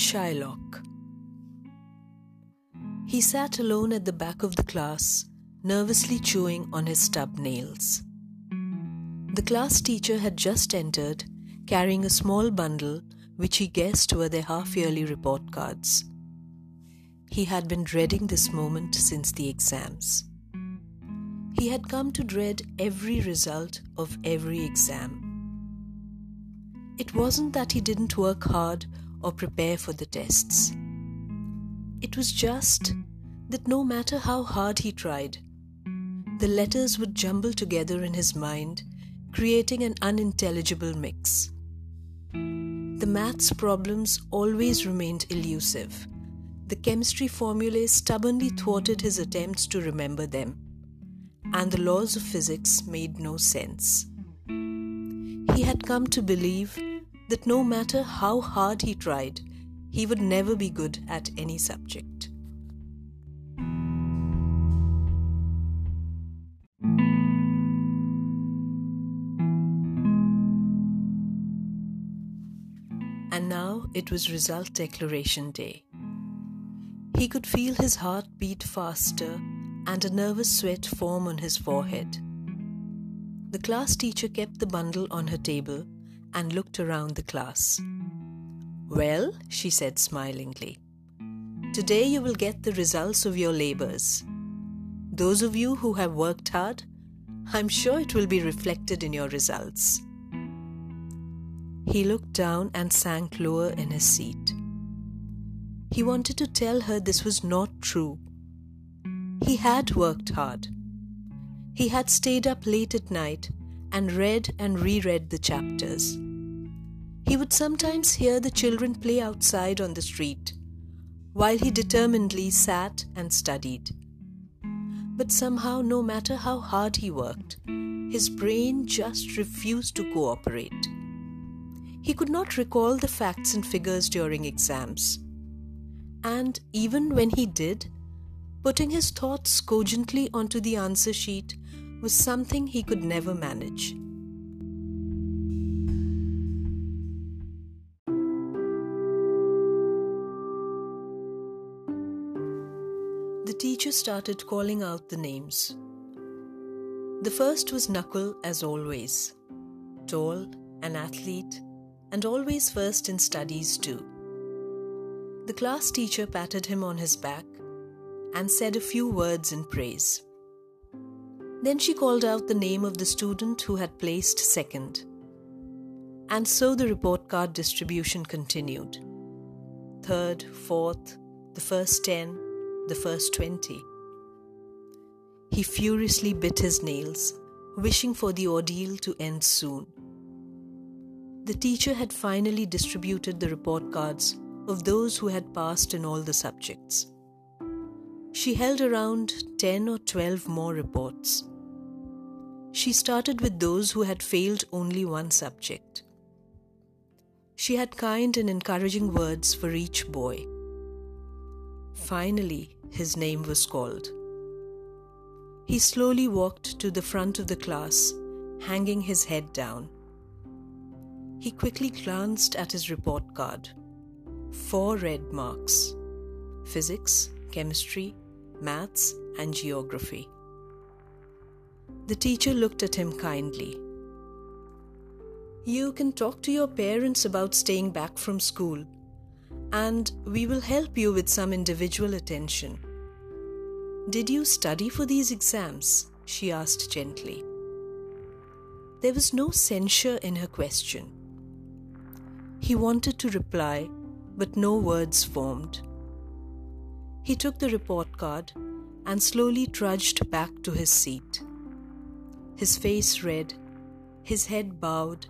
Shylock. He sat alone at the back of the class, nervously chewing on his stub nails. The class teacher had just entered, carrying a small bundle which he guessed were their half yearly report cards. He had been dreading this moment since the exams. He had come to dread every result of every exam. It wasn't that he didn't work hard or prepare for the tests. It was just that no matter how hard he tried, the letters would jumble together in his mind, creating an unintelligible mix. The maths problems always remained elusive. The chemistry formulae stubbornly thwarted his attempts to remember them, and the laws of physics made no sense. He had come to believe that no matter how hard he tried, he would never be good at any subject. And now it was result declaration day. He could feel his heart beat faster and a nervous sweat form on his forehead. The class teacher kept the bundle on her table and looked around the class. Well, she said smilingly, today you will get the results of your labors. Those of you who have worked hard, I'm sure it will be reflected in your results. He looked down and sank lower in his seat. He wanted to tell her this was not true. He had worked hard. He had stayed up late at night and read and reread the chapters. He would sometimes hear the children play outside on the street, while he determinedly sat and studied. But somehow, no matter how hard he worked, his brain just refused to cooperate. He could not recall the facts and figures during exams. And even when he did, putting his thoughts cogently onto the answer sheet was something he could never manage. The teacher started calling out the names. The first was Nakul, as always. Tall, an athlete, and always first in studies, too. The class teacher patted him on his back and said a few words in praise. Then she called out the name of the student who had placed second. And so the report card distribution continued. Third, fourth, the first ten, the first twenty. He furiously bit his nails, wishing for the ordeal to end soon. The teacher had finally distributed the report cards of those who had passed in all the subjects. She held around 10 or 12 more reports. She started with those who had failed only one subject. She had kind and encouraging words for each boy. Finally, his name was called. He slowly walked to the front of the class, hanging his head down. He quickly glanced at his report card. Four red marks physics, chemistry, maths, and geography. The teacher looked at him kindly. You can talk to your parents about staying back from school, and we will help you with some individual attention. Did you study for these exams? she asked gently. There was no censure in her question. He wanted to reply, but no words formed. He took the report card and slowly trudged back to his seat. His face red, his head bowed,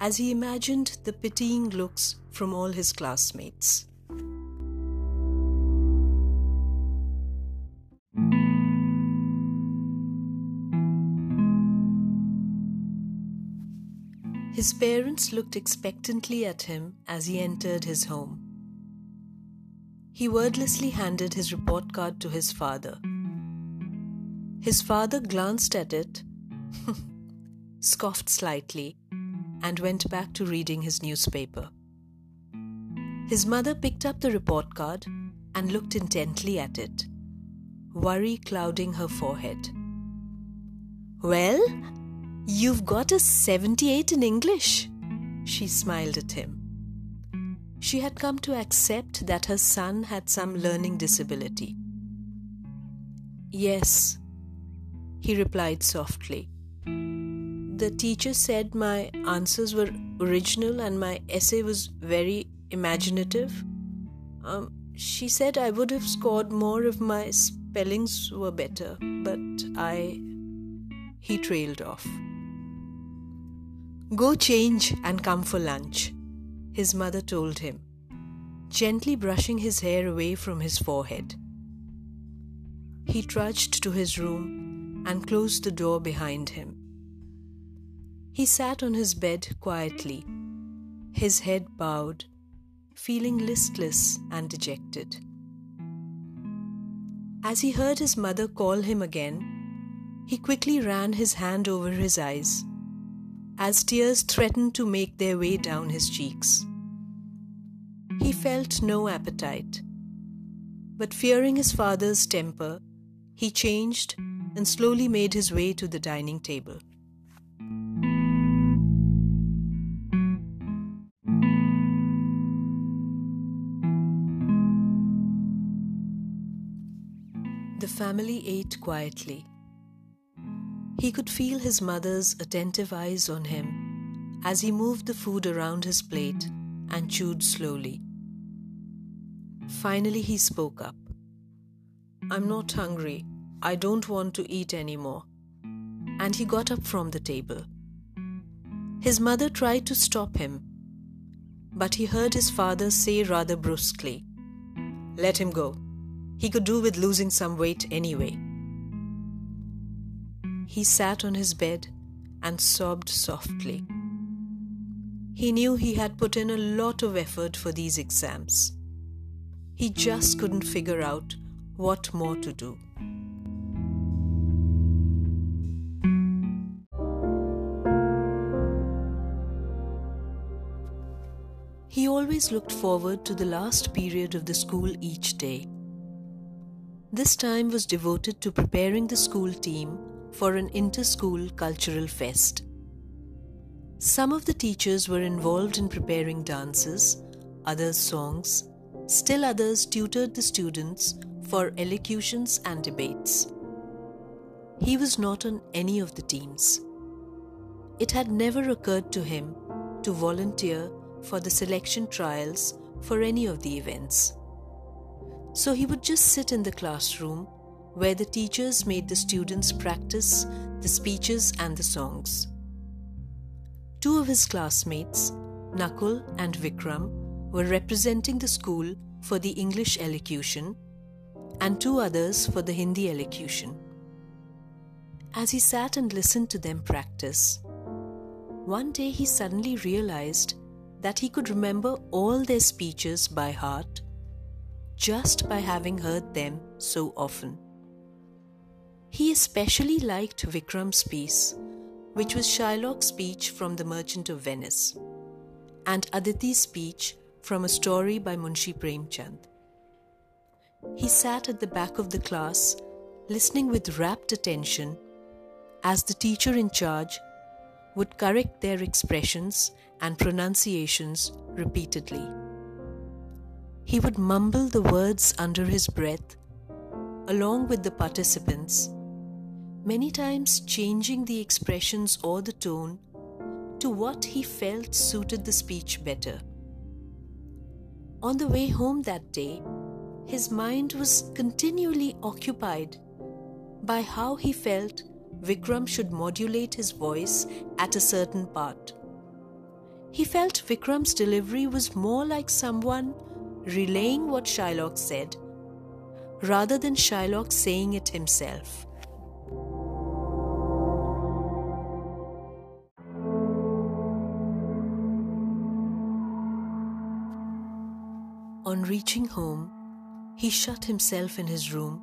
as he imagined the pitying looks from all his classmates. His parents looked expectantly at him as he entered his home. He wordlessly handed his report card to his father. His father glanced at it, scoffed slightly, and went back to reading his newspaper. His mother picked up the report card and looked intently at it, worry clouding her forehead. Well, you've got a 78 in English, she smiled at him. She had come to accept that her son had some learning disability. Yes, he replied softly. The teacher said my answers were original and my essay was very imaginative. Um, she said I would have scored more if my spellings were better, but I. He trailed off. Go change and come for lunch his mother told him, gently brushing his hair away from his forehead. He trudged to his room and closed the door behind him. He sat on his bed quietly, his head bowed, feeling listless and dejected. As he heard his mother call him again, he quickly ran his hand over his eyes as tears threatened to make their way down his cheeks. He felt no appetite, but fearing his father's temper, he changed and slowly made his way to the dining table. The family ate quietly. He could feel his mother's attentive eyes on him as he moved the food around his plate and chewed slowly. Finally, he spoke up. I'm not hungry. I don't want to eat anymore. And he got up from the table. His mother tried to stop him, but he heard his father say rather brusquely, Let him go. He could do with losing some weight anyway. He sat on his bed and sobbed softly. He knew he had put in a lot of effort for these exams. He just couldn't figure out what more to do. He always looked forward to the last period of the school each day. This time was devoted to preparing the school team for an inter-school cultural fest. Some of the teachers were involved in preparing dances, others songs, still others tutored the students for elocutions and debates. He was not on any of the teams. It had never occurred to him to volunteer for the selection trials for any of the events. So he would just sit in the classroom where the teachers made the students practice the speeches and the songs. Two of his classmates, Nakul and Vikram, were representing the school for the English elocution and two others for the Hindi elocution. As he sat and listened to them practice, one day he suddenly realized that he could remember all their speeches by heart just by having heard them so often. He especially liked Vikram's piece, which was Shylock's speech from The Merchant of Venice, and Aditi's speech from a story by Munshi Premchand. He sat at the back of the class, listening with rapt attention as the teacher in charge would correct their expressions and pronunciations repeatedly. He would mumble the words under his breath, along with the participants many times changing the expressions or the tone to what he felt suited the speech better. On the way home that day, his mind was continually occupied by how he felt Vikram should modulate his voice at a certain part. He felt Vikram's delivery was more like someone relaying what Shylock said rather than Shylock saying it himself. On reaching home, he shut himself in his room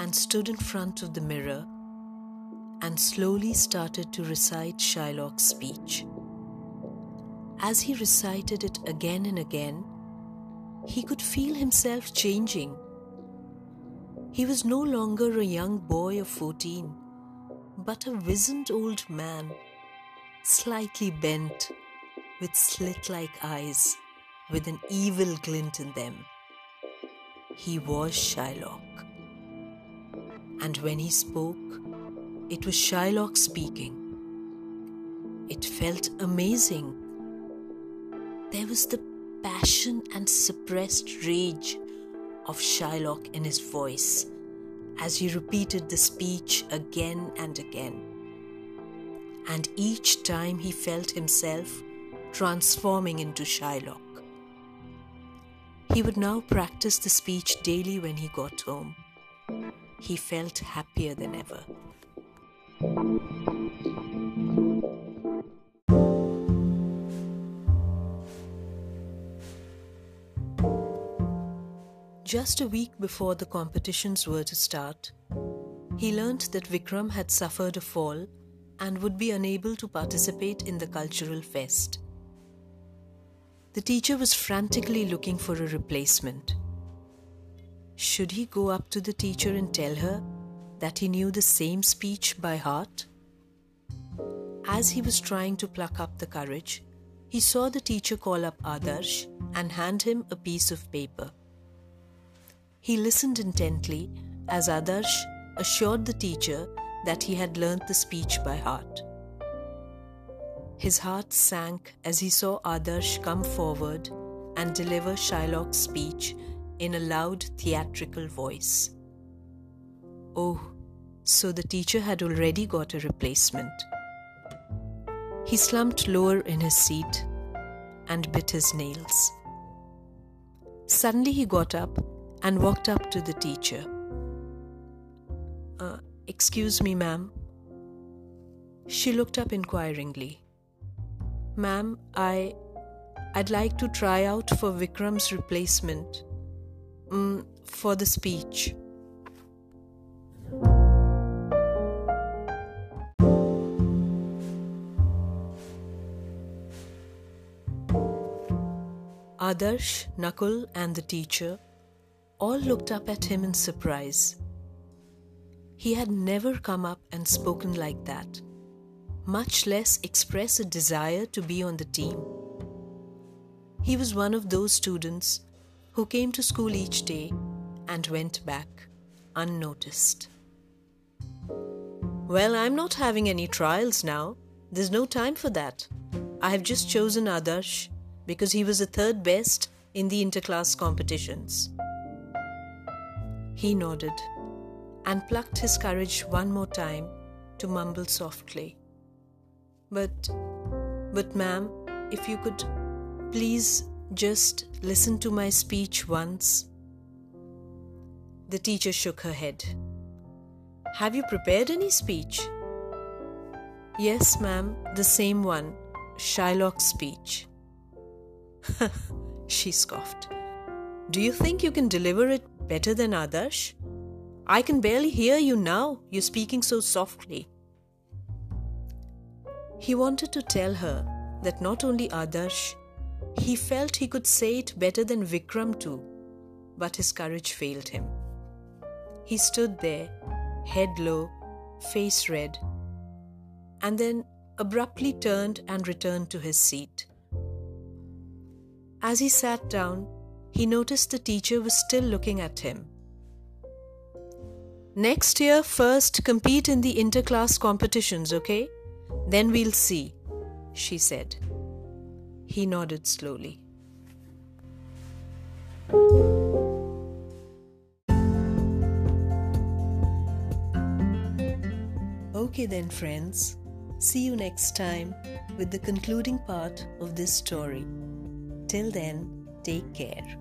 and stood in front of the mirror and slowly started to recite Shylock's speech. As he recited it again and again, he could feel himself changing. He was no longer a young boy of 14, but a wizened old man, slightly bent, with slit like eyes, with an evil glint in them. He was Shylock. And when he spoke, it was Shylock speaking. It felt amazing. There was the passion and suppressed rage of Shylock in his voice as he repeated the speech again and again. And each time he felt himself transforming into Shylock. He would now practice the speech daily when he got home. He felt happier than ever. Just a week before the competitions were to start, he learnt that Vikram had suffered a fall and would be unable to participate in the cultural fest. The teacher was frantically looking for a replacement. Should he go up to the teacher and tell her that he knew the same speech by heart? As he was trying to pluck up the courage, he saw the teacher call up Adarsh and hand him a piece of paper. He listened intently as Adarsh assured the teacher that he had learnt the speech by heart. His heart sank as he saw Adarsh come forward and deliver Shylock's speech in a loud theatrical voice. Oh, so the teacher had already got a replacement. He slumped lower in his seat and bit his nails. Suddenly he got up and walked up to the teacher. Uh, excuse me, ma'am. She looked up inquiringly. Ma'am, I. I'd like to try out for Vikram's replacement. Mm, for the speech. Adarsh, Nakul, and the teacher all looked up at him in surprise. He had never come up and spoken like that, much less express a desire to be on the team. He was one of those students who came to school each day and went back unnoticed. Well, I'm not having any trials now. There's no time for that. I have just chosen Adarsh because he was the third best in the interclass competitions. He nodded and plucked his courage one more time to mumble softly. But, but, ma'am, if you could please just listen to my speech once. The teacher shook her head. Have you prepared any speech? Yes, ma'am, the same one, Shylock's speech. she scoffed. Do you think you can deliver it better than Adarsh? I can barely hear you now. You're speaking so softly. He wanted to tell her that not only Adarsh, he felt he could say it better than Vikram too, but his courage failed him. He stood there, head low, face red, and then abruptly turned and returned to his seat. As he sat down, he noticed the teacher was still looking at him. Next year, first compete in the interclass competitions, okay? Then we'll see, she said. He nodded slowly. Okay, then, friends. See you next time with the concluding part of this story. Till then, take care.